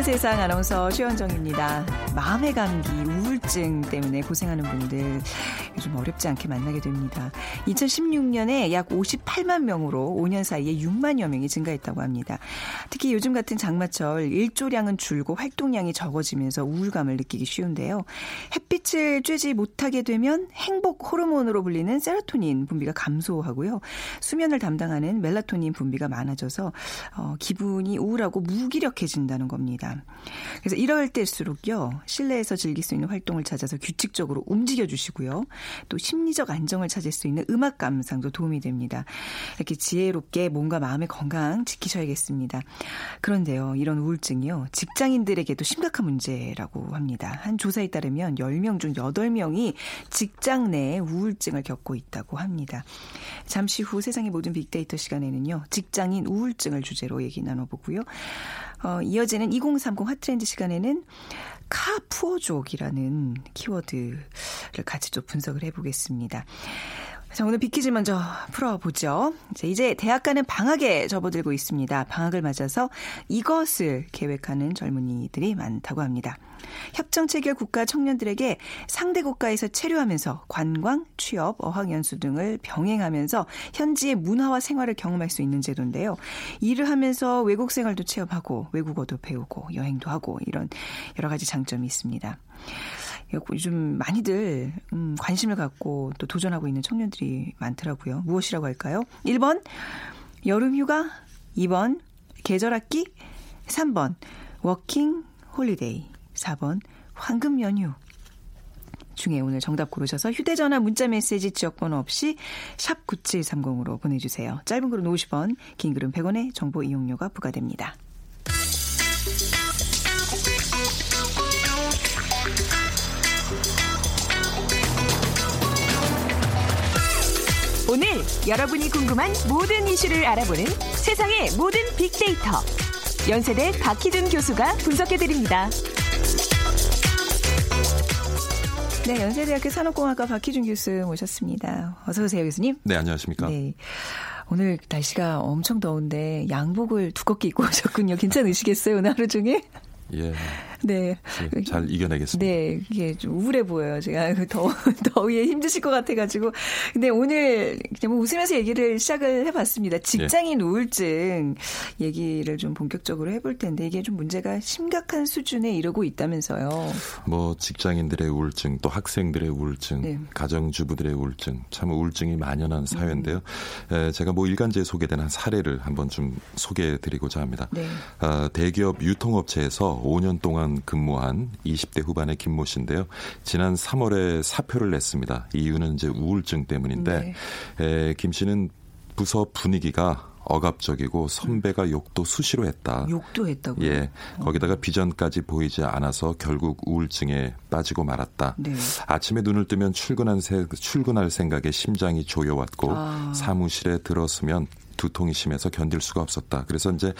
보는 세상 아나운서 최현정입니다. 마음의 감기, 우울증 때문에 고생하는 분들 요즘 어렵지 않게 만나게 됩니다. 2016년에 약 58만 명으로 5년 사이에 6만여 명이 증가했다고 합니다. 특히 요즘 같은 장마철 일조량은 줄고 활동량이 적어지면서 우울감을 느끼기 쉬운데요. 햇빛을 쬐지 못하게 되면 행복 호르몬으로 불리는 세로토닌 분비가 감소하고요. 수면을 담당하는 멜라토닌 분비가 많아져서 어, 기분이 우울하고 무기력해진다는 겁니다. 그래서 이럴 때일수록요. 실내에서 즐길 수 있는 활동을 찾아서 규칙적으로 움직여 주시고요. 또 심리적 안정을 찾을 수 있는 음악 감상도 도움이 됩니다. 이렇게 지혜롭게 몸과 마음의 건강 지키셔야겠습니다. 그런데요. 이런 우울증이요. 직장인들에게도 심각한 문제라고 합니다. 한 조사에 따르면 10명 중 8명이 직장 내에 우울증을 겪고 있다고 합니다. 잠시 후 세상의 모든 빅데이터 시간에는요. 직장인 우울증을 주제로 얘기 나눠보고요. 어, 이어지는 2030 핫트렌드 시간에는 카푸어족이라는 키워드를 같이 좀 분석을 해보겠습니다. 자, 오늘 비퀴즈 먼저 풀어보죠. 자, 이제 대학가는 방학에 접어들고 있습니다. 방학을 맞아서 이것을 계획하는 젊은이들이 많다고 합니다. 협정 체결 국가 청년들에게 상대 국가에서 체류하면서 관광, 취업, 어학연수 등을 병행하면서 현지의 문화와 생활을 경험할 수 있는 제도인데요. 일을 하면서 외국 생활도 체험하고 외국어도 배우고 여행도 하고 이런 여러 가지 장점이 있습니다. 요즘 많이들 음, 관심을 갖고 또 도전하고 있는 청년들이 많더라고요. 무엇이라고 할까요? 1번 여름 휴가, 2번 계절 학기, 3번 워킹 홀리데이, 4번 황금 연휴. 중에 오늘 정답 고르셔서 휴대전화 문자메시지 지역번호 없이 샵 9730으로 보내주세요. 짧은 글은 50원, 긴 글은 100원의 정보 이용료가 부과됩니다. 오늘 여러분이 궁금한 모든 이슈를 알아보는 세상의 모든 빅데이터. 연세대 박희준 교수가 분석해드립니다. 네, 연세대학교 산업공학과 박희준 교수 모셨습니다. 어서 오세요, 교수님. 네, 안녕하십니까? 네. 오늘 날씨가 엄청 더운데 양복을 두껍게 입고 오셨군요. 괜찮으시겠어요, 오늘 하루 중에? 예. 네. 네. 잘 이겨내겠습니다. 네. 이게 좀 우울해 보여요. 제가 그 더, 더위에 힘드실 것 같아가지고. 근데 오늘 그냥 뭐 웃으면서 얘기를 시작을 해봤습니다. 직장인 네. 우울증 얘기를 좀 본격적으로 해볼 텐데 이게 좀 문제가 심각한 수준에 이르고 있다면서요. 뭐 직장인들의 우울증, 또 학생들의 우울증, 네. 가정주부들의 우울증, 참 우울증이 만연한 사회인데요. 음. 에, 제가 뭐 일간지에 소개된 한 사례를 한번 좀 소개해드리고자 합니다. 네. 아, 대기업 유통업체에서 5년 동안 동안 근무한 20대 후반의 김모 씨인데요. 지난 3월에 사표를 냈습니다. 이유는 이제 우울증 때문인데 네. 에, 김 씨는 부서 분위기가 억압적이고 선배가 욕도 수시로 했다. 욕도 했다고요? 예. 거기다가 비전까지 보이지 않아서 결국 우울증에 빠지고 말았다. 네. 아침에 눈을 뜨면 출근한 세, 출근할 생각에 심장이 조여왔고 아. 사무실에 들었으면 두통이 심해서 견딜 수가 없었다. 그래서 이제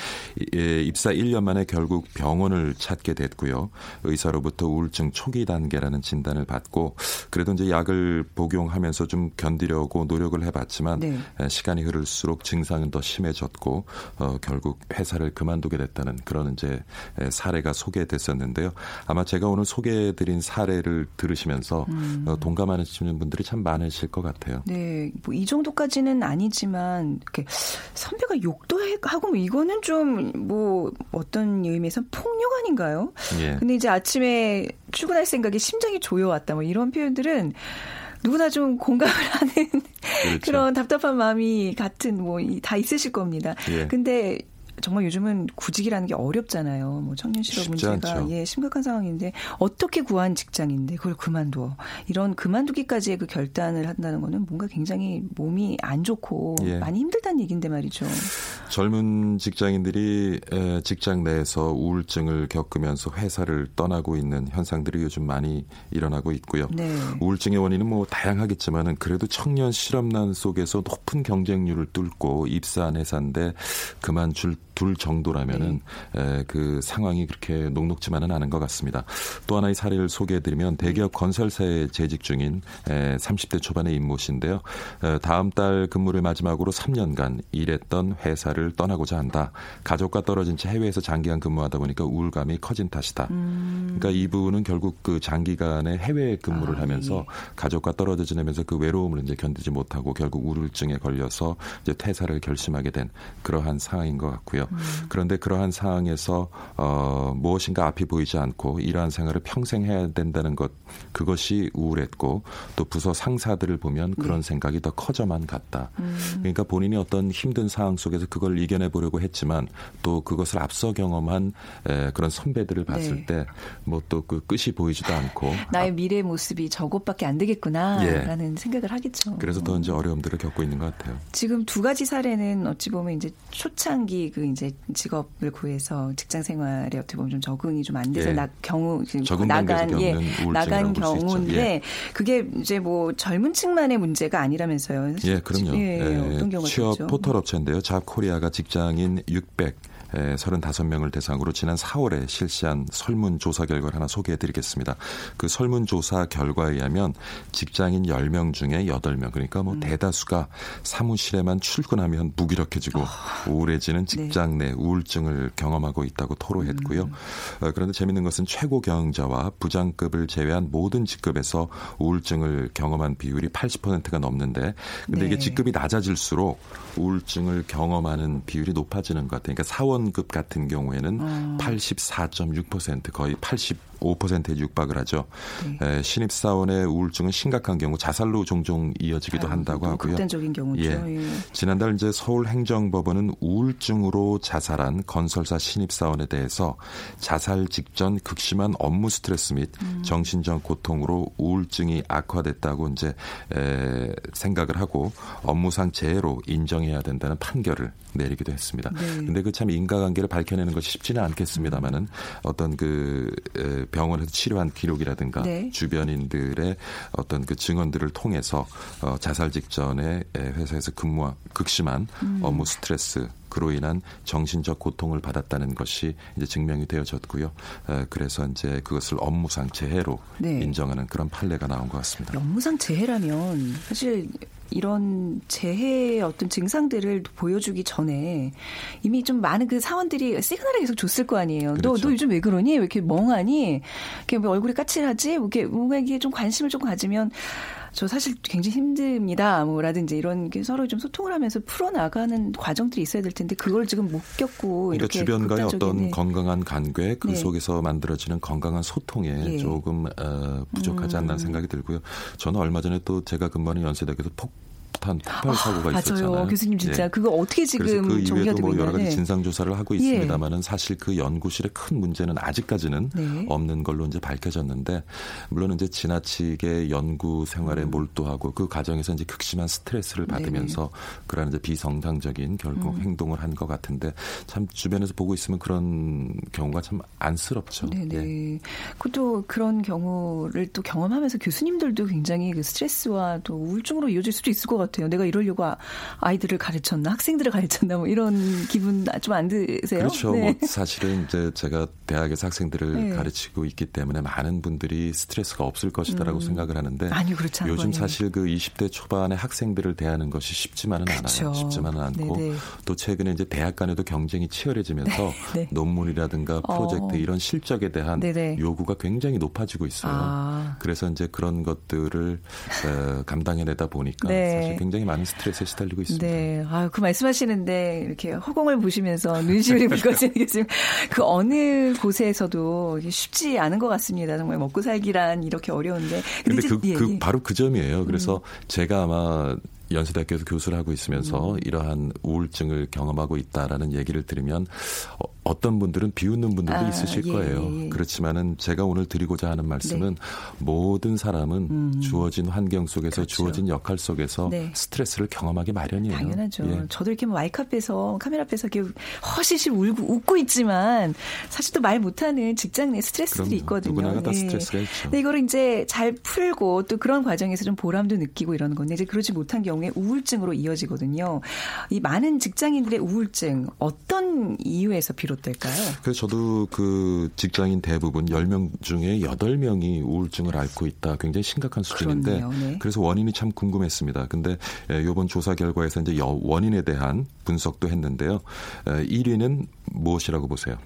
예, 입사 1년 만에 결국 병원을 찾게 됐고요. 의사로부터 우울증 초기 단계라는 진단을 받고 그래도 이제 약을 복용하면서 좀 견디려고 노력을 해봤지만 네. 예, 시간이 흐를수록 증상은 더 심해졌고 어, 결국 회사를 그만두게 됐다는 그런 이제 예, 사례가 소개됐었는데요. 아마 제가 오늘 소개해드린 사례를 들으시면서 음. 어, 동감하시는 분들이 참 많으실 것 같아요. 네, 뭐 이 정도까지는 아니지만 이렇게 선배가 욕도 하고 뭐 이거는 좀 뭐 어떤 의미에서 폭력 아닌가요? 예. 근데 이제 아침에 출근할 생각에 심장이 조여왔다 뭐 이런 표현들은 누구나 좀 공감을 하는 그렇죠. 그런 답답한 마음이 같은 뭐 다 있으실 겁니다. 예. 근데 정말 요즘은 구직이라는 게 어렵잖아요. 뭐 청년 실업 문제가 않죠. 예 심각한 상황인데 어떻게 구한 직장인데 그걸 그만둬 이런 그만두기까지의 그 결단을 한다는 거는 뭔가 굉장히 몸이 안 좋고 예. 많이 힘들다는 얘기인데 말이죠. 젊은 직장인들이 직장 내에서 우울증을 겪으면서 회사를 떠나고 있는 현상들이 요즘 많이 일어나고 있고요. 네. 우울증의 원인은 뭐 다양하겠지만은 그래도 청년 실업난 속에서 높은 경쟁률을 뚫고 입사한 회사인데 그만 줄 둘 정도라면은 네. 에, 그 상황이 그렇게 녹록지만은 않은 것 같습니다. 또 하나의 사례를 소개해드리면 대기업 건설사에 재직 중인 에, 30대 초반의 임모 씨인데요. 에, 다음 달 근무를 마지막으로 3년간 일했던 회사를 떠나고자 한다. 가족과 떨어진 채 해외에서 장기간 근무하다 보니까 우울감이 커진 탓이다. 음. 그러니까 이분은 결국 그 장기간의 해외 근무를 아, 하면서 예. 가족과 떨어져 지내면서 그 외로움을 이제 견디지 못하고 결국 우울증에 걸려서 이제 퇴사를 결심하게 된 그러한 상황인 것 같고요. 음. 그런데 그러한 상황에서 어, 무엇인가 앞이 보이지 않고 이러한 생활을 평생 해야 된다는 것 그것이 우울했고 또 부서 상사들을 보면 그런 네. 생각이 더 커져만 갔다. 음. 그러니까 본인이 어떤 힘든 상황 속에서 그걸 이겨내 보려고 했지만 또 그것을 앞서 경험한 에, 그런 선배들을 봤을 네. 때뭐 또 그 끝이 보이지도 않고 나의 미래 모습이 저것밖에 안 되겠구나라는 예. 생각을 하겠죠. 그래서 더 이제 어려움들을 겪고 있는 것 같아요. 지금 두 가지 사례는 어찌 보면 이제 초창기 그 이제 직업을 구해서 직장 생활에 어떻게 보면 좀 적응이 좀 안 돼서 예. 나, 경우 나간 예 나간 경우인데 예. 그게 이제 뭐 젊은 층만의 문제가 아니라면서요. 예, 그럼요. 예, 예. 어떤 경우가 취업 포털 업체인데요. 잡코리아가 직장인 600 35명을 대상으로 지난 4월에 실시한 설문조사 결과를 하나 소개해 드리겠습니다. 그 설문조사 결과에 의하면 직장인 10명 중에 8명, 그러니까 뭐 음. 대다수가 사무실에만 출근하면 무기력해지고 어. 우울해지는 네. 직장 내 우울증을 경험하고 있다고 토로했고요. 음. 어, 그런데 재밌는 것은 최고 경영자와 부장급을 제외한 모든 직급에서 우울증을 경험한 비율이 80%가 넘는데 근데 네. 이게 직급이 낮아질수록 우울증을 경험하는 비율이 높아지는 것 같아요. 그러니까 사원 급 같은 경우에는 어. 84.6% 거의 80 5%에 육박을 하죠. 네. 신입 사원의 우울증은 심각한 경우 자살로 종종 이어지기도 아유, 한다고 하고요. 극단적인 경우죠. 예. 예. 지난달 이제 서울 행정법원은 우울증으로 자살한 건설사 신입 사원에 대해서 자살 직전 극심한 업무 스트레스 및 음. 정신적 고통으로 우울증이 악화됐다고 이제 에, 생각을 하고 업무상 재해로 인정해야 된다는 판결을 내리기도 했습니다. 네. 근데 그 참 인과관계를 밝혀내는 것이 쉽지는 않겠습니다만은 어떤 그 에, 병원에서 치료한 기록이라든가 네. 주변인들의 어떤 그 증언들을 통해서 어, 자살 직전에 회사에서 근무 극심한 음. 업무 스트레스 그로 인한 정신적 고통을 받았다는 것이 이제 증명이 되어졌고요. 에, 그래서 이제 그것을 업무상 재해로 네. 인정하는 그런 판례가 나온 것 같습니다. 업무상 재해라면 사실 이런 재해의 어떤 증상들을 보여주기 전에 이미 좀 많은 그 사원들이 시그널을 계속 줬을 거 아니에요. 그렇죠. 너, 너 요즘 왜 그러니? 왜 이렇게 멍하니? 이렇게 왜 얼굴이 까칠하지? 이렇게 뭔가 이게 좀 관심을 좀 가지면 저 사실 굉장히 힘듭니다. 뭐라든지 이런 게 서로 좀 소통을 하면서 풀어나가는 과정들이 있어야 될 텐데 그걸 지금 못 겪고 그러니까 주변과의 어떤 네. 건강한 관계 그 네. 속에서 만들어지는 건강한 소통에 네. 조금 어, 부족하지 않나 음. 생각이 들고요. 저는 얼마 전에 또 제가 근무하는 연세대학에서 폭 폭탄 폭발 사고가 아, 있었잖아요. 맞아요. 교수님 진짜 예. 그거 어떻게 지금 그 이후에도 뭐 여러 가지 네. 진상 조사를 하고 있습니다만은 예. 사실 그 연구실의 큰 문제는 아직까지는 네. 없는 걸로 이제 밝혀졌는데 물론 이제 지나치게 연구 생활에 음. 몰두하고 그 과정에서 이제 극심한 스트레스를 네. 받으면서 네. 그런 이제 비정상적인 결국 음. 행동을 한 것 같은데 참 주변에서 보고 있으면 그런 경우가 참 안쓰럽죠. 네네. 예. 그것도 그런 경우를 또 경험하면서 교수님들도 굉장히 그 스트레스와 또 우울증으로 이어질 수도 있을 것 같아요. 내가 이러려고 아, 아이들을 가르쳤나, 학생들을 가르쳤나, 뭐 이런 기분 좀 안 드세요? 그렇죠. 네. 뭐 사실은 이제 제가 대학에서 학생들을 네. 가르치고 있기 때문에 많은 분들이 스트레스가 없을 것이다라고 음. 생각을 하는데 아니 그렇지 요즘 사실 그 20대 초반의 학생들을 대하는 것이 쉽지만은 그렇죠. 않아요. 쉽지만은 않고 네네. 또 최근에 이제 대학 간에도 경쟁이 치열해지면서 네. 네. 논문이라든가 프로젝트 어. 이런 실적에 대한 네네. 요구가 굉장히 높아지고 있어요. 아. 그래서 이제 그런 것들을 어, 감당해내다 보니까 네. 사실 굉장히 많은 스트레스에 시달리고 있습니다. 네. 아, 그 말씀하시는데 이렇게 허공을 보시면서 눈시울이 붉어지는 게 지금 그 어느 곳에서도 쉽지 않은 것 같습니다. 정말 먹고 살기란 이렇게 어려운데. 근데, 근데 그, 예, 그 예. 바로 그 점이에요. 그래서 음. 제가 아마 연세대학교에서 교수를 하고 있으면서 음. 이러한 우울증을 경험하고 있다라는 얘기를 들으면 어, 어떤 분들은 비웃는 분들도 아, 있으실 예, 거예요. 예, 예. 그렇지만은 제가 오늘 드리고자 하는 말씀은 네. 모든 사람은 음. 주어진 환경 속에서 그렇죠. 주어진 역할 속에서 네. 스트레스를 경험하기 마련이에요. 당연하죠. 예. 저도 이렇게 뭐 마이크 앞에서 카메라 앞에서 이렇게 허시실 울고 웃고 있지만 사실 또 말 못하는 직장 내 스트레스들이. 있거든요. 누구나가 다 예. 스트레스가 있죠. 근데 이거를 이제 잘 풀고 또 그런 과정에서 좀 보람도 느끼고 이러는 건데 이제 그러지 못한 경우에 우울증으로 이어지거든요. 이 많은 직장인들의 우울증 어떤 이유에서 비롯 될까요? 그래서 저도 그 직장인 대부분 10명 중에 8명이 우울증을 앓고 있다. 굉장히 심각한 수준인데 네. 그래서 원인이 참 궁금했습니다. 근데 이번 조사 결과에서 이제 원인에 대한 분석도 했는데요. 1위는 무엇이라고 보세요?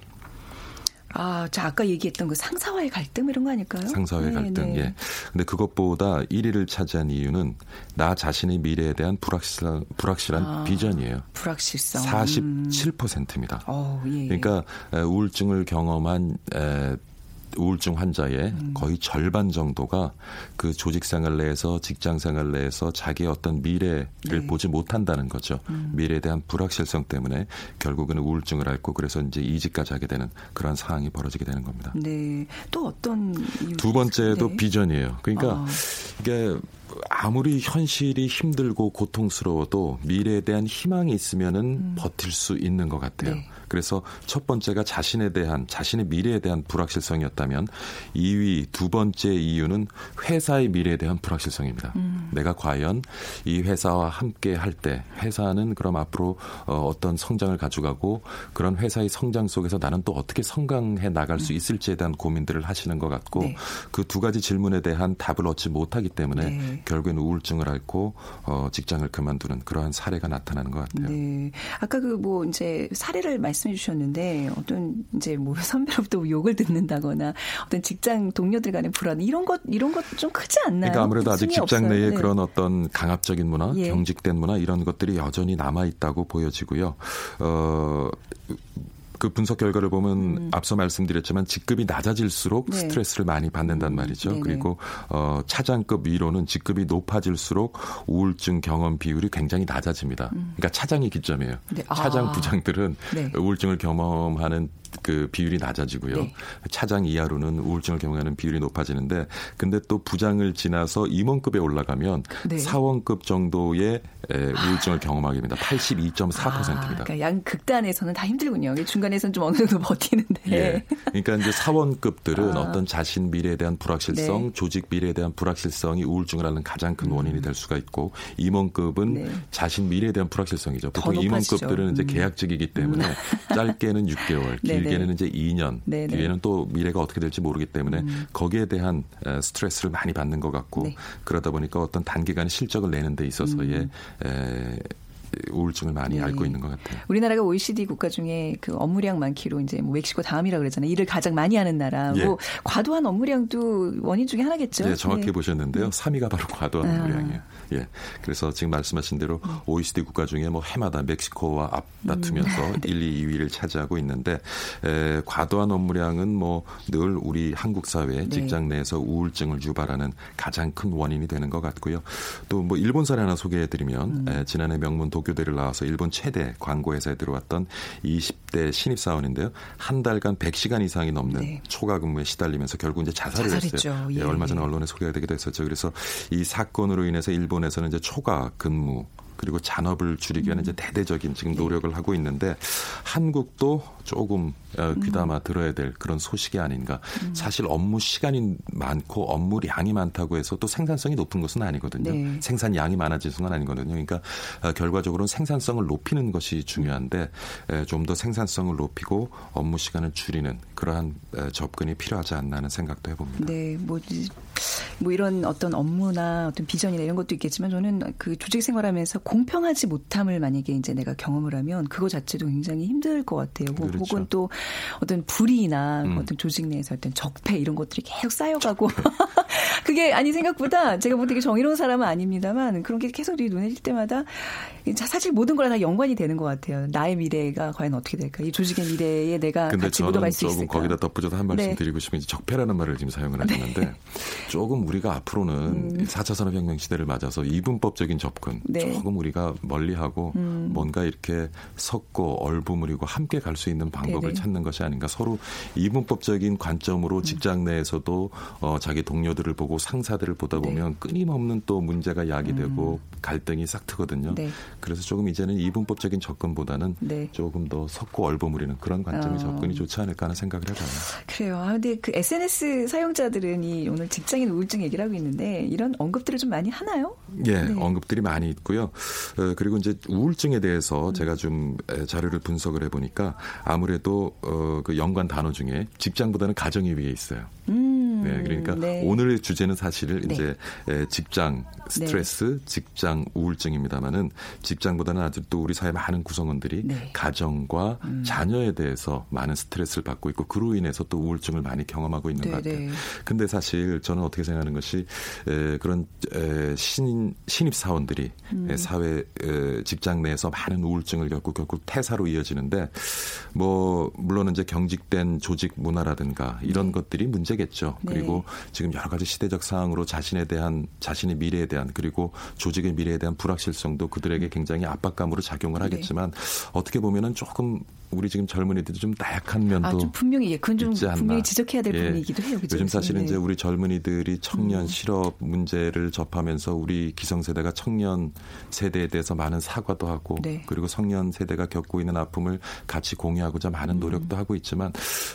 아, 자 아까 얘기했던 그 상사와의 갈등 이런 거 아닐까요? 상사와의 네, 갈등. 네. 예. 근데 그것보다 1위를 차지한 이유는 나 자신의 미래에 대한 불확실한 불확실한 아, 비전이에요. 불확실성. 47%입니다. 음. 어, 예. 그러니까 우울증을 경험한 에, 우울증 환자의 음. 거의 절반 정도가 그 조직 생활 내에서 직장 생활 내에서 자기의 어떤 미래를 네. 보지 못한다는 거죠. 음. 미래에 대한 불확실성 때문에 결국은 우울증을 앓고 그래서 이제 이직까지 하게 되는 그런 상황이 벌어지게 되는 겁니다. 네. 또 어떤 두 번째도 네. 비전이에요. 그러니까 어. 이게 아무리 현실이 힘들고 고통스러워도 미래에 대한 희망이 있으면은 음. 버틸 수 있는 것 같아요. 네. 그래서 첫 번째가 자신에 대한 자신의 미래에 대한 불확실성이었다면 2위 두 번째 이유는 회사의 미래에 대한 불확실성입니다. 음. 내가 과연 이 회사와 함께 할 때 회사는 그럼 앞으로 어, 어떤 성장을 가져가고 그런 회사의 성장 속에서 나는 또 어떻게 성장해 나갈 음. 수 있을지에 대한 고민들을 하시는 것 같고 네. 그두 가지 질문에 대한 답을 얻지 못하기 때문에 네. 결국에는 우울증을 앓고 어, 직장을 그만두는 그러한 사례가 나타나는 것 같아요. 네. 아까 그 뭐 이제 사례를 말씀 말씀해 주셨는데 어떤 이제 뭐 선배로부터 욕을 듣는다거나 어떤 직장 동료들 간의 불안 이런 것 이런 것 좀 크지 않나요? 그러니까 아무래도 아직 직장 내에 네. 그런 어떤 강압적인 문화, 예. 경직된 문화 이런 것들이 여전히 남아 있다고 보여지고요. 어 그 분석 결과를 보면 음. 앞서 말씀드렸지만 직급이 낮아질수록 네. 스트레스를 많이 받는단 음. 말이죠. 음. 그리고 어 차장급 위로는 직급이 높아질수록 우울증 경험 비율이 굉장히 낮아집니다. 음. 그러니까 차장이 기점이에요. 네. 차장 아. 부장들은 네. 우울증을 경험하는 그 비율이 낮아지고요. 네. 차장 이하로는 우울증을 경험하는 비율이 높아지는데 근데 또 부장을 지나서 임원급에 올라가면 네. 사원급 정도의 우울증을 아. 경험하게 됩니다. 82.4%입니다. 아, 그러니까 양 극단에서는 다 힘들군요. 중간에서는 좀 어느 정도 버티는데. 예. 그러니까 이제 사원급들은 아. 어떤 자신 미래에 대한 불확실성, 네. 조직 미래에 대한 불확실성이 우울증을 하는 가장 큰 음. 원인이 될 수가 있고 임원급은 네. 자신 미래에 대한 불확실성이죠. 보통 임원급들은 음. 이제 계약직이기 때문에 음. 짧게는 6개월, 길 길게는 이제 2년 네네. 뒤에는 또 미래가 어떻게 될지 모르기 때문에 음. 거기에 대한 스트레스를 많이 받는 것 같고 네. 그러다 보니까 어떤 단기간에 실적을 내는 데 있어서의 음. 우울증을 많이 네. 앓고 있는 것 같아요. 우리나라가 OECD 국가 중에 그 업무량 많기로 이제 뭐 멕시코 다음이라 그러잖아요. 일을 가장 많이 하는 나라. 예. 뭐 과도한 업무량도 원인 중에 하나겠죠. 네, 정확히 네. 보셨는데요. 3위가 바로 과도한 아. 업무량이에요. 예. 그래서 지금 말씀하신 대로 음. OECD 국가 중에 뭐 해마다 멕시코와 앞다투면서 음. 1, 2, 2위를 차지하고 있는데 에, 과도한 업무량은 뭐 늘 우리 한국 사회 네. 직장 내에서 우울증을 유발하는 가장 큰 원인이 되는 것 같고요. 또 뭐 일본 사례 하나 소개해 드리면 음. 지난해 명문 도쿄대를 나와서 일본 최대 광고 회사에 들어왔던 20대 신입 사원인데요. 한 달간 100시간 이상이 넘는 네. 초과 근무에 시달리면서 결국 이제 자살을 자살했죠. 했어요. 예. 예, 얼마 전에 언론에 소개가 되기도 했었죠. 그래서 이 사건으로 인해서 일본 일본에서는 이제 초과 근무 그리고 잔업을 줄이기 위한 음. 이제 대대적인 지금 노력을 네. 하고 있는데 한국도 조금 어, 귀담아 들어야 될 그런 소식이 아닌가. 음. 사실 업무 시간이 많고 업무량이 많다고 해서 또 생산성이 높은 것은 아니거든요. 네. 생산량이 많아지는 건 아니거든요. 그러니까 어, 결과적으로는 생산성을 높이는 것이 중요한데 좀 더 생산성을 높이고 업무 시간을 줄이는 그러한 접근이 필요하지 않나 하는 생각도 해봅니다. 네, 뭐, 뭐 이런 어떤 업무나 어떤 비전이나 이런 것도 있겠지만 저는 그 조직 생활하면서 공평하지 못함을 만약에 이제 내가 경험을 하면 그거 자체도 굉장히 힘들 것 같아요. 그렇죠. 혹은 또 어떤 불이나 음. 어떤 조직 내에서 어떤 적폐 이런 것들이 계속 쌓여가고 그게 아니 생각보다 제가 뭐 되게 정의로운 사람은 아닙니다만 그런 게 계속 눈에 띌 때마다 사실 모든 거랑 다 연관이 되는 것 같아요. 나의 미래가 과연 어떻게 될까? 이 조직의 미래에 내가 같이 묻어갈 수 있을까? 거기다 덧붙여서 한 말씀 네. 드리고 싶은 적폐라는 말을 지금 사용을 하셨는데 조금 우리가 앞으로는 음. 4차 산업혁명 시대를 맞아서 이분법적인 접근 네. 조금 우리가 멀리하고 음. 뭔가 이렇게 섞고 얼부무리고 함께 갈 수 있는 방법을 네네. 찾는 것이 아닌가 서로 이분법적인 관점으로 음. 직장 내에서도 어, 자기 동료들을 보고 상사들을 보다 네. 보면 네. 끊임없는 또 문제가 야기되고 음. 갈등이 싹 트거든요. 네. 그래서 조금 이제는 이분법적인 접근보다는 네. 조금 더 섞고 얼버무리는 그런 관점의 어. 접근이 좋지 않을까 하는 생각을 해봐요. 그래요. 아, 근데 그 SNS 사용자들은 이 오늘 직장 인 우울증 얘기를 하고 있는데 이런 언급들을 좀 많이 하나요? 예, 네. 언급들이 많이 있고요. 어, 그리고 이제 우울증에 대해서 음. 제가 좀 자료를 분석을 해보니까 아무래도 어, 그 연관 단어 중에 직장보다는 가정이 위에 있어요. 음, 네, 그러니까 네. 오늘의 주제는 사실 네. 이제 직장 스트레스, 네. 직장 우울증입니다만은 직장보다는 아직도 우리 사회 많은 구성원들이 네. 가정과 음. 자녀에 대해서 많은 스트레스를 받고 있고 그로 인해서 또 우울증을 많이 경험하고 있는 것 같아요. 근데 사실 저는 어떻게 생각하는 것이 에, 그런 에, 신, 신입 사원들이 음. 사회 에, 직장 내에서 많은 우울증을 겪고 결국 퇴사로 이어지는데 뭐 물론 이제 경직된 조직 문화라든가 이런 네. 것들이 문제겠죠. 네. 그리고 지금 여러 가지 시대적 상황으로 자신에 대한 자신의 미래에 대한 그리고 조직의 미래에 대한 불확실성도 그들에게 굉장히 압박감으로 작용을 네. 하겠지만 네. 어떻게 보면은 조금 우리 지금 젊은이들이 좀 나약한 면도 아, 좀 분명히 예, 그건 좀 분명히 지적해야 될 예. 부분이기도 해요. 그죠? 요즘 사실은 네. 이제 우리 젊은이들이 청년 음. 실업 문제를 접하면서 우리 기성세대가 청년 세대에 대해서 많은 사과도 하고 네. 그리고 청년 세대가 겪고 있는 아픔을 같이 공유하고자 많은 음. 노력도 음. 하고 있지만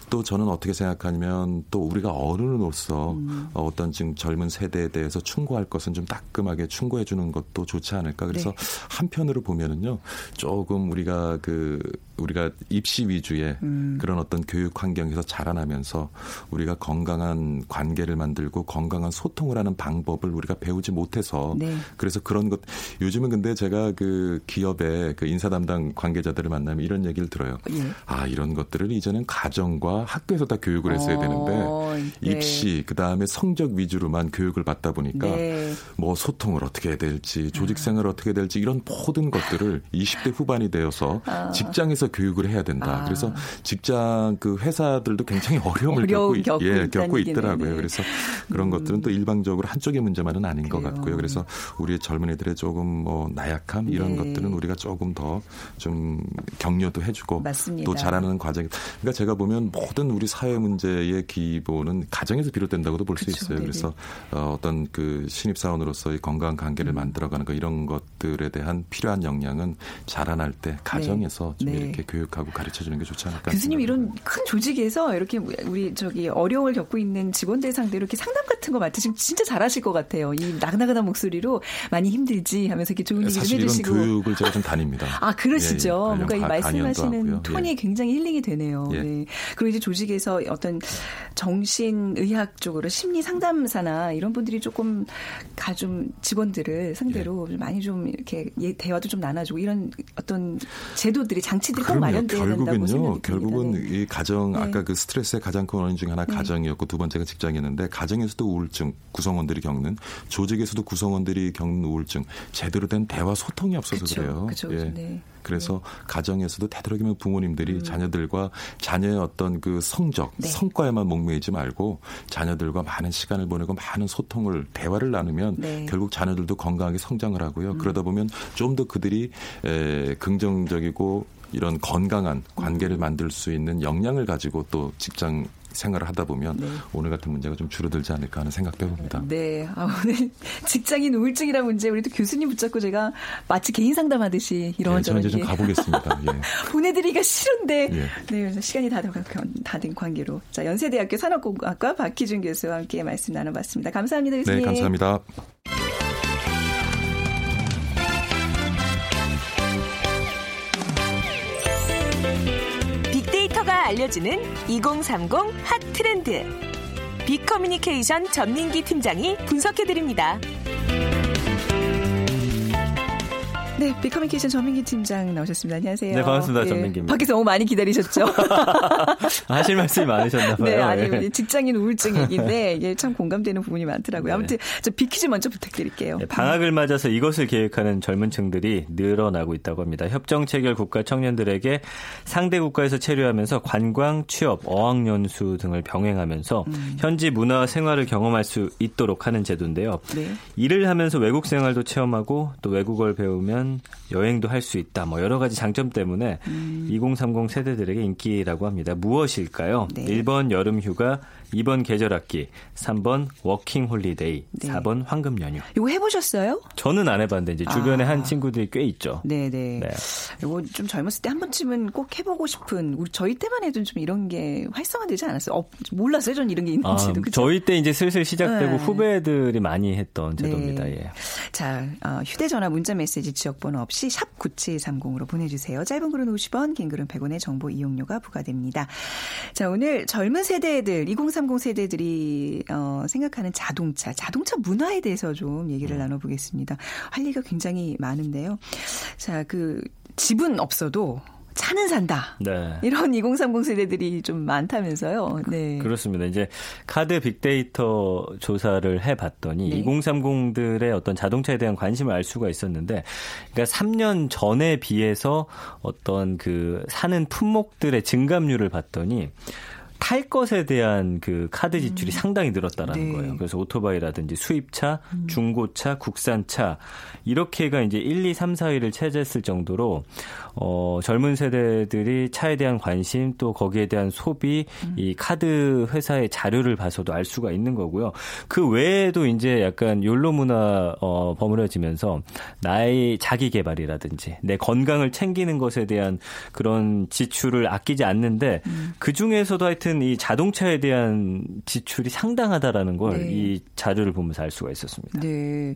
또 저는 어떻게 생각하냐면 또 우리가 어른으로서 음. 어떤 지금 젊은 세대에 대해서 충고할 것은 좀 따끔하게 충고해 주는 것도 좋지 않을까. 그래서 네. 한편으로 보면은요. 조금 우리가 그 우리가 입시 위주의 음. 그런 어떤 교육 환경에서 자라나면서 우리가 건강한 관계를 만들고 건강한 소통을 하는 방법을 우리가 배우지 못해서 네. 그래서 그런 것 요즘은 근데 제가 그 기업의 그 인사 담당 관계자들을 만나면 이런 얘기를 들어요. 예. 아 이런 것들을 이제는 가정과 학교에서 다 교육을 했어야 어, 되는데 네. 입시 그 다음에 성적 위주로만 교육을 받다 보니까 네. 뭐 소통을 어떻게 해야 될지 조직 생활을 어떻게 해야 될지 이런 모든 것들을 20대 후반이 되어서 아. 직장에서 교육을 해야 된다. 아. 그래서 직장 그 회사들도 굉장히 어려움을 겪고, 겪고, 예, 겪고 있더라고요. 네. 그래서 그런 음. 것들은 또 일방적으로 한쪽의 문제만은 아닌 그래요. 것 같고요. 그래서 우리의 젊은이들의 조금 뭐 나약함 이런 네. 것들은 우리가 조금 더 좀 격려도 해주고 맞습니다. 또 잘하는 과정. 그러니까 제가 보면 모든 우리 사회 문제의 기본은 가정에서 비롯된다고도 볼 수 있어요. 네네. 그래서 어, 어떤 그 신입 사원으로서의 건강한 관계를 음. 만들어가는 거 이런 것들에 대한 필요한 역량은 자라날 때 가정에서 네. 좀 네. 이렇게 교육하고 가르쳐 주는 게 좋지 않을까. 교수님 이런 큰 조직에서 이렇게 우리 저기 어려움을 겪고 있는 직원들 상대로 이렇게 상담 같은 거 맡으시면 진짜 잘하실 것 같아요. 이 나긋나긋한 목소리로 많이 힘들지 하면서 이렇게 좋은 얘기 좀 해주시고. 이런 교육을 제가 좀 다닙니다. 아 그러시죠. 예, 예. 뭔가 이 말씀하시는 톤이 예. 굉장히 힐링이 되네요. 예. 네. 그리고 이제 조직에서 어떤 정신의학 쪽으로 심리 상담사나 이런 분들이 조금 가 좀 직원들을 상대로 예. 많이 좀 이렇게 대화도 좀 나눠주고 이런 어떤 제도들이 장치들이 꼭 마련돼 생각이 결국은 네. 이 가정 네. 아까 그 스트레스의 가장 큰 원인 중에 하나 네. 가정이었고 두 번째가 직장이었는데 가정에서도 우울증 구성원들이 겪는 조직에서도 구성원들이 겪는 우울증 제대로 된 대화 소통이 없어서 그쵸, 그래요. 그쵸, 예. 네. 그래서 네. 가정에서도 되도록이면 부모님들이 음. 자녀들과 자녀의 어떤 그 성적, 네. 성과에만 목매이지 말고 자녀들과 많은 시간을 보내고 많은 소통을 대화를 나누면 네. 결국 자녀들도 건강하게 성장을 하고요. 음. 그러다 보면 좀 더 그들이 에, 긍정적이고 이런 건강한 관계를 음. 만들 수 있는 역량을 가지고 또 직장 생활을 하다 보면 네. 오늘 같은 문제가 좀 줄어들지 않을까 하는 생각도 해봅니다. 네. 아, 오늘 직장인 우울증이라는 문제 우리 또 교수님 붙잡고 제가 마치 개인 상담하듯이 이런저런. 네, 이제 좀 가보겠습니다. 예. 보내드리기가 싫은데 예. 네, 시간이 다된 관계로. 자, 연세대학교 산업공학과 박희준 교수와 함께 말씀 나눠봤습니다. 감사합니다. 교수님. 네, 감사합니다. 알려주는 2030 핫 트렌드. 빅커뮤니케이션 전민기 팀장이 분석해드립니다. 네, 비커뮤니케이션 전민기 팀장 나오셨습니다. 안녕하세요. 네, 반갑습니다. 예, 전민기입니다. 밖에서 너무 많이 기다리셨죠? 하실 말씀이 많으셨나 봐요. 네, 아니 예. 직장인 우울증 얘기인데 이게 참 공감되는 부분이 많더라고요. 네. 아무튼 저 비키즈 먼저 부탁드릴게요. 네, 방학을 맞아서 이것을 계획하는 젊은 층들이 늘어나고 있다고 합니다. 협정 체결 국가 청년들에게 상대 국가에서 체류하면서 관광, 취업, 어학연수 등을 병행하면서 음. 현지 문화와 생활을 경험할 수 있도록 하는 제도인데요. 네. 일을 하면서 외국 생활도 체험하고 또 외국어를 배우면 여행도 할 수 있다. 뭐 여러 가지 장점 때문에 음. 2030 세대들에게 인기라고 합니다. 무엇일까요? 네. 1번 여름 휴가, 2번 계절 학기, 3번 워킹 홀리데이, 네. 4번 황금 연휴. 이거 해보셨어요? 저는 안 해봤는데 이제 주변에 아. 한 친구들이 꽤 있죠. 네네. 네. 이거 좀 젊었을 때 한 번쯤은 꼭 해보고 싶은 우리 저희 때만 해도 좀 이런 게 활성화되지 않았어요. 어, 몰랐어요, 전 이런 게 있는지도. 아, 저희 때 이제 슬슬 시작되고 네. 후배들이 많이 했던 제도입니다. 네. 예. 자, 어, 휴대전화 문자 메시지 지역 번호 없이 샵 9730으로 보내주세요. 짧은 글은 50원, 긴 글은 100원의 정보 이용료가 부과됩니다. 자, 오늘 젊은 세대들 2030 2030 세대들이 어, 생각하는 자동차, 자동차 문화에 대해서 좀 얘기를 음. 나눠보겠습니다. 할 얘기가 굉장히 많은데요. 자, 그 집은 없어도 차는 산다. 네. 이런 2030 세대들이 좀 많다면서요. 네. 그렇습니다. 이제 카드 빅데이터 조사를 해 봤더니 네. 2030들의 어떤 자동차에 대한 관심을 알 수가 있었는데, 그러니까 3년 전에 비해서 어떤 그 사는 품목들의 증감률을 봤더니 탈 것에 대한 그 카드 지출이 음. 상당히 늘었다라는 네. 거예요. 그래서 오토바이라든지 수입차, 음. 중고차, 국산차 이렇게가 이제 1, 2, 3, 4위를 차지했을 정도로 어 젊은 세대들이 차에 대한 관심 또 거기에 대한 소비 음. 이 카드 회사의 자료를 봐서도 알 수가 있는 거고요. 그 외에도 이제 약간 욜로 문화 어 버무려지면서 나의 자기 개발이라든지 내 건강을 챙기는 것에 대한 그런 지출을 아끼지 않는데 음. 그 중에서도 하여튼 같은 이 자동차에 대한 지출이 상당하다라는 걸이 네. 자료를 보면서 알 수가 있었습니다. 네.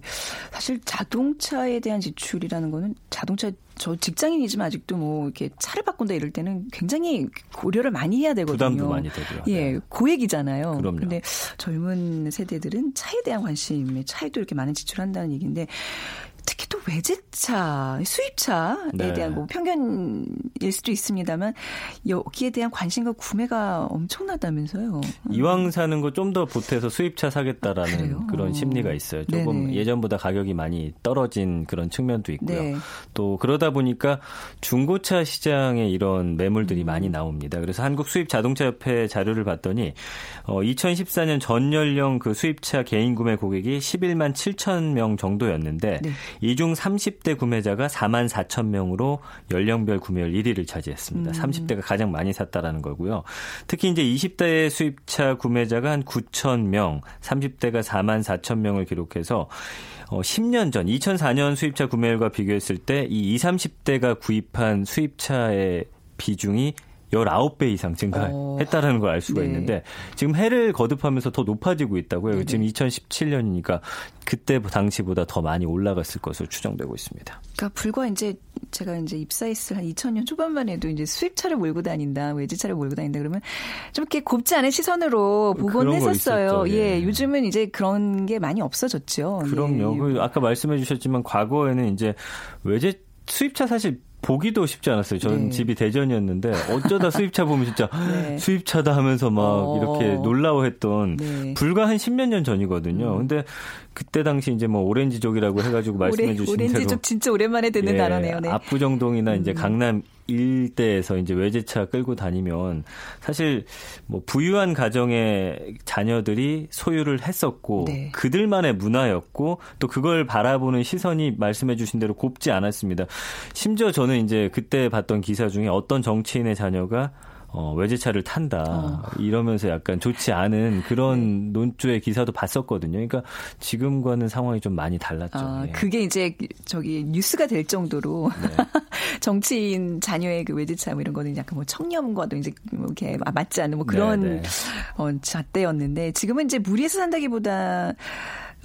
사실 자동차에 대한 지출이라는 거는 자동차 저 직장인이지만 아직도 뭐 이렇게 차를 바꾼다 이럴 때는 굉장히 고려를 많이 해야 되거든요. 부담도 많이 되고요. 예, 네. 고액이잖아요. 그럼요. 근데 젊은 세대들은 차에 대한 관심에 차에도 이렇게 많은 지출한다는 얘기인데 특히 또 외제차, 수입차에 네. 대한 뭐 편견일 수도 있습니다만 여기에 대한 관심과 구매가 엄청나다면서요. 이왕 사는 거 좀 더 보태서 수입차 사겠다라는 아, 그런 심리가 있어요. 조금 네네. 예전보다 가격이 많이 떨어진 그런 측면도 있고요. 네. 또 그러다 보니까 중고차 시장에 이런 매물들이 음. 많이 나옵니다. 그래서 한국 수입 자동차 협회 자료를 봤더니 어 2014년 전 연령 그 수입차 개인 구매 고객이 11만 7천 명 정도였는데 네. 이 중 30대 구매자가 4만 4천 명으로 연령별 구매율 1위를 차지했습니다. 음. 30대가 가장 많이 샀다라는 거고요. 특히 이제 20대 수입차 구매자가 한 9천 명, 30대가 4만 4천 명을 기록해서 어 10년 전 2004년 수입차 구매율과 비교했을 때 이 20, 30대가 구입한 수입차의 비중이 19배 이상 증가했다라는 걸 알 수가 네. 있는데 지금 해를 거듭하면서 더 높아지고 있다고요. 네네. 지금 2017년이니까 그때 당시보다 더 많이 올라갔을 것으로 추정되고 있습니다. 그러니까 불과 이제 제가 이제 입사했을 한 2000년 초반만 해도 이제 수입차를 몰고 다닌다, 외제차를 몰고 다닌다 그러면 좀 이렇게 곱지 않은 시선으로 보곤 했었어요. 예. 예. 요즘은 이제 그런 게 많이 없어졌죠. 그럼요. 예. 아까 말씀해 주셨지만 과거에는 이제 외제 수입차 사실 보기도 쉽지 않았어요. 저는 네. 집이 대전이었는데 어쩌다 수입차 보면 진짜 네. 수입차다 하면서 막 어. 이렇게 놀라워했던 네. 불과 한 십몇 년 전이거든요. 음. 근데 그때 당시 이제 뭐 오렌지족이라고 해가지고 말씀해 주신 대로 오렌지족 진짜 오랜만에 듣는 예, 단어네요. 네. 압구정동이나 이제 음. 강남 일대에서 이제 외제차 끌고 다니면 사실 뭐 부유한 가정의 자녀들이 소유를 했었고 네. 그들만의 문화였고 또 그걸 바라보는 시선이 말씀해 주신 대로 곱지 않았습니다. 심지어 저는 이제 그때 봤던 기사 중에 어떤 정치인의 자녀가 어, 외제차를 탄다. 어. 이러면서 약간 좋지 않은 그런 네. 논조의 기사도 봤었거든요. 그러니까 지금과는 상황이 좀 많이 달랐죠. 아, 예. 그게 이제 저기 뉴스가 될 정도로 네. 정치인 자녀의 그 외제차 뭐 이런 거는 약간 뭐 청렴과도 이제 뭐 이렇게 맞지 않는 뭐 그런 네, 네. 어, 잣대였는데 지금은 이제 무리해서 산다기보다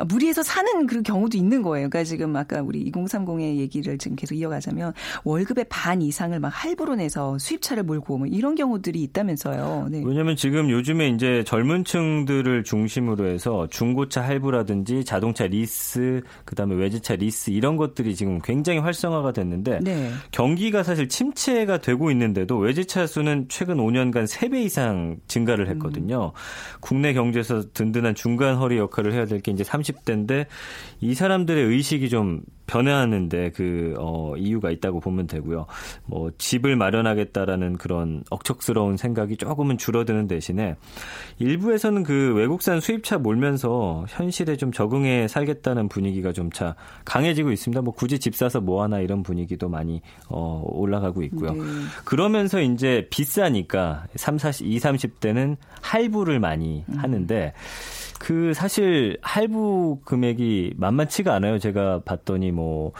무리해서 사는 그 경우도 있는 거예요. 그러니까 지금 아까 우리 2030의 얘기를 지금 계속 이어가자면 월급의 반 이상을 막 할부로 내서 수입차를 몰고 뭐 이런 경우들이 있다면서요. 네. 왜냐하면 지금 요즘에 이제 젊은 층들을 중심으로 해서 중고차 할부라든지 자동차 리스, 그다음에 외제차 리스 이런 것들이 지금 굉장히 활성화가 됐는데 네. 경기가 사실 침체가 되고 있는데도 외제차 수는 최근 5년간 3배 이상 증가를 했거든요. 음. 국내 경제에서 든든한 중간 허리 역할을 해야 될 게 이제 30 대인데 이 사람들의 의식이 좀 변화하는데 그 어, 이유가 있다고 보면 되고요. 뭐 집을 마련하겠다라는 그런 억척스러운 생각이 조금은 줄어드는 대신에 일부에서는 그 외국산 수입차 몰면서 현실에 좀 적응해 살겠다는 분위기가 좀 차 강해지고 있습니다. 뭐 굳이 집 사서 뭐 하나 이런 분위기도 많이 어, 올라가고 있고요. 네. 그러면서 이제 비싸니까 3, 40, 2, 30대는 할부를 많이 음. 하는데 그 사실 할부 금액이 만만치가 않아요. 제가 봤더니 뭐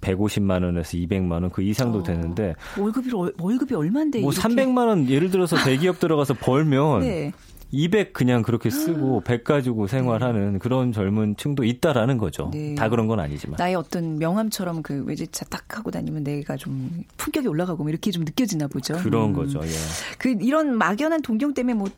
150만 원에서 200만 원 그 이상도 어, 되는데 월급이 월급이 얼마인데 뭐 이렇게. 300만 원 예를 들어서 대기업 들어가서 벌면 네. 200 그냥 그렇게 쓰고 100 가지고 생활하는 그런 젊은 층도 있다라는 거죠. 네. 다 그런 건 아니지만. 나의 어떤 명함처럼 그 외제차 딱 하고 다니면 내가 좀 품격이 올라가고 뭐 이렇게 좀 느껴지나 보죠. 그런 음. 거죠. 예. 그 이런 막연한 동경 때문에 뭐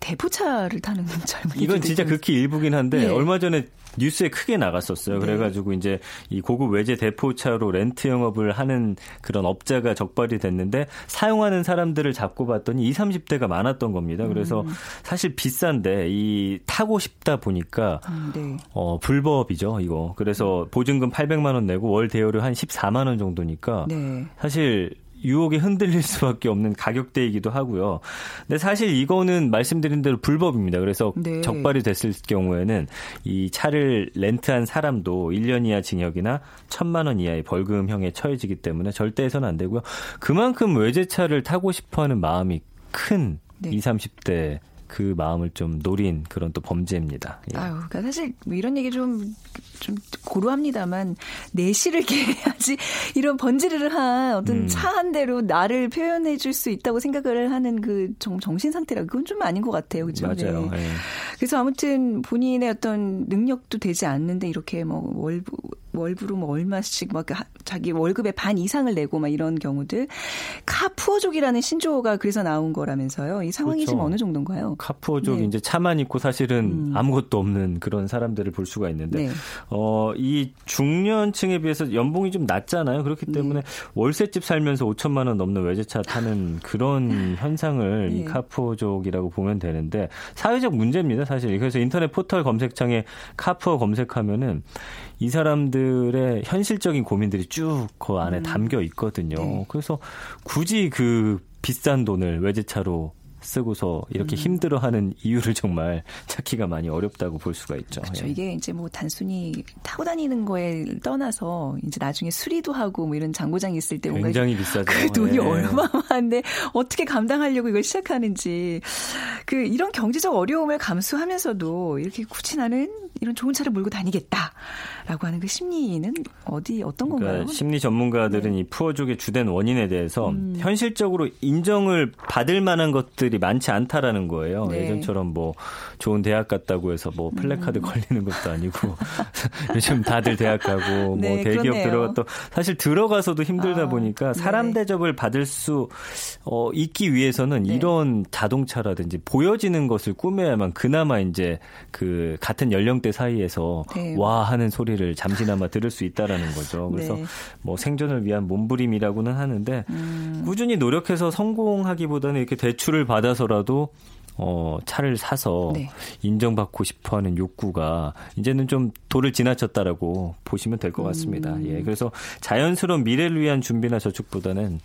대포차를 타는 젊은이 이건 진짜 극히 일부긴 한데 예. 얼마 전에 뉴스에 크게 나갔었어요. 네. 그래가지고 이제 이 고급 외제 대포차로 렌트 영업을 하는 그런 업자가 적발이 됐는데 사용하는 사람들을 잡고 봤더니 20, 30대가 많았던 겁니다. 그래서 음. 사실 비싼데 이 타고 싶다 보니까 음, 네. 어 불법이죠 이거. 그래서 보증금 800만 원 내고 월 대여료 한 14만 원 정도니까 네. 사실 유혹에 흔들릴 수밖에 없는 가격대이기도 하고요. 근데 사실 이거는 말씀드린 대로 불법입니다. 그래서 네. 적발이 됐을 경우에는 이 차를 렌트한 사람도 1년 이하 징역이나 1천만 원 이하의 벌금형에 처해지기 때문에 절대 해서는 안 되고요. 그만큼 외제차를 타고 싶어 하는 마음이 큰 네. 20, 30대 그 마음을 좀 노린 그런 또 범죄입니다. 예. 아유, 그러니까 사실 뭐 이런 얘기 좀, 좀 고루합니다만 내실을 깨야지 이런 번지를 한 어떤 음. 차한 대로 나를 표현해 줄 수 있다고 생각을 하는 그 정, 정신 상태라 그건 좀 아닌 것 같아요. 그죠? 맞아요. 네. 네. 그래서 아무튼 본인의 어떤 능력도 되지 않는데 이렇게 뭐 월부, 월부로 뭐 얼마씩 막 자기 월급의 반 이상을 내고 막 이런 경우들 카푸어족이라는 신조어가 그래서 나온 거라면서요. 이 상황이 그렇죠. 지금 어느 정도인가요? 카푸어족 네. 이제 차만 있고 사실은 음. 아무것도 없는 그런 사람들을 볼 수가 있는데 네. 어이 중년층에 비해서 연봉이 좀 낮잖아요. 그렇기 네. 때문에 네. 월세집 살면서 5천만 원 넘는 외제차 타는 그런 현상을 이 네. 카푸어족이라고 보면 되는데 사회적 문제입니다. 사실 그래서 인터넷 포털 검색창에 카푸어 검색하면은 이 사람들의 현실적인 고민들이 쭉 그 안에 음. 담겨 있거든요. 네. 그래서 굳이 그 비싼 돈을 외제차로 쓰고서 이렇게 음. 힘들어하는 이유를 정말 찾기가 많이 어렵다고 볼 수가 있죠. 그렇죠. 예. 이게 이제 뭐 단순히 타고 다니는 거에 떠나서 이제 나중에 수리도 하고 뭐 이런 장고장이 있을 때 굉장히 비싸죠. 그 돈이 예. 얼마만데 어떻게 감당하려고 이걸 시작하는지 그 이런 경제적 어려움을 감수하면서도 이렇게 굳이 나는 이런 좋은 차를 몰고 다니겠다라고 하는 그 심리는 어디 어떤 그러니까 건가요? 심리 전문가들은 네. 이 푸어족의 주된 원인에 대해서 음. 현실적으로 인정을 받을 만한 것들이 많지 않다라는 거예요. 네. 예전처럼 뭐 좋은 대학 갔다고 해서 뭐 플래카드 음. 걸리는 것도 아니고 요즘 다들 대학 가고 뭐 네, 대기업 들어가 또 사실 들어가서도 힘들다 아, 보니까 사람 네. 대접을 받을 수 어, 있기 위해서는 네. 이런 자동차라든지 보여지는 것을 꾸며야만 그나마 이제 그 같은 연령대 사이에서 네. 와 하는 소리를 잠시나마 들을 수 있다라는 거죠. 그래서 네. 뭐 생존을 위한 몸부림이라고는 하는데 음. 꾸준히 노력해서 성공하기보다는 이렇게 대출을 받아서라도 어, 차를 사서 네. 인정받고 싶어 하는 욕구가 이제는 좀 도를 지나쳤다라고 보시면 될 것 같습니다. 음. 예. 그래서 자연스러운 미래를 위한 준비나 저축보다는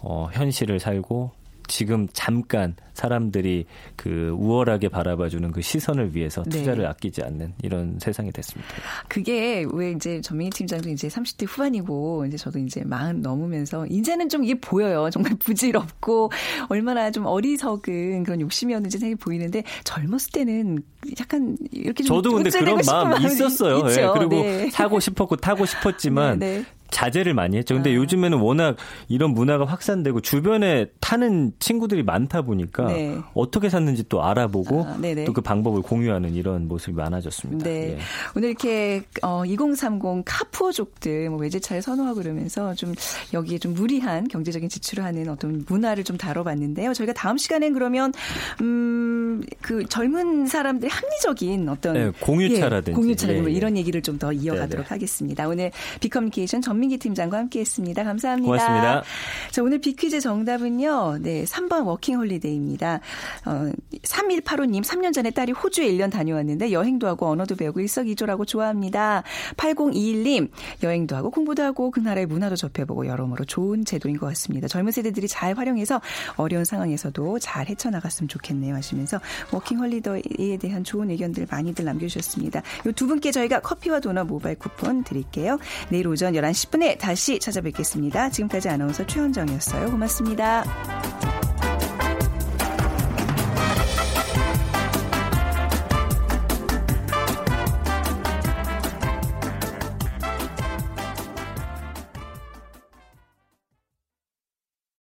어, 현실을 살고 지금 잠깐 사람들이 그 우월하게 바라봐주는 그 시선을 위해서 네. 투자를 네. 아끼지 않는 이런 세상이 됐습니다. 그게 왜 이제 전민희 팀장도 이제 30대 후반이고 이제 저도 이제 마흔 넘으면서 이제는 좀 이게 보여요. 정말 부질없고 얼마나 좀 어리석은 그런 욕심이었는지 생각이 보이는데 젊었을 때는 약간 이렇게 좀 저도 근데 그런 마음 있었어요. 네. 그리고 네. 사고 싶었고 타고 싶었지만 네, 네. 자제를 많이 했죠. 근데 아. 요즘에는 워낙 이런 문화가 확산되고 주변에 타는 친구들이 많다 보니까 네. 어떻게 샀는지 또 알아보고 아, 또그 방법을 공유하는 이런 모습이 많아졌습니다. 네. 예. 오늘 이렇게 어, 2030 카푸어족들 뭐 외제차를 선호하고 그러면서 좀 여기에 좀 무리한 경제적인 지출을 하는 어떤 문화를 좀 다뤄봤는데요. 저희가 다음 시간엔 그러면 음, 그 젊은 사람들의 합리적인 어떤 네, 공유차라든지 예, 공유차 예, 뭐 예. 이런 얘기를 좀 더 이어가도록 네네. 하겠습니다. 오늘 비커뮤니케이션 전민기 팀장과 함께했습니다. 감사합니다. 고맙습니다. 자 오늘 비퀴즈 정답은요. 네 3번 워킹홀리데이입니다. 어, 3185님 3년 전에 딸이 호주에 1년 다녀왔는데 여행도 하고 언어도 배우고 일석이조라고 좋아합니다. 8021님 여행도 하고 공부도 하고 그 나라의 문화도 접해보고 여러모로 좋은 제도인 것 같습니다. 젊은 세대들이 잘 활용해서 어려운 상황에서도 잘 헤쳐나갔으면 좋겠네요 하시면서 워킹홀리데이에 대한 좋은 의견들 많이들 남겨주셨습니다. 이 두 분께 저희가 커피와 도넛 모바일 쿠폰 드릴게요. 내일 오전 11시 10분에 다시 찾아뵙겠습니다. 지금까지 아나운서 최현정이었어요. 고맙습니다.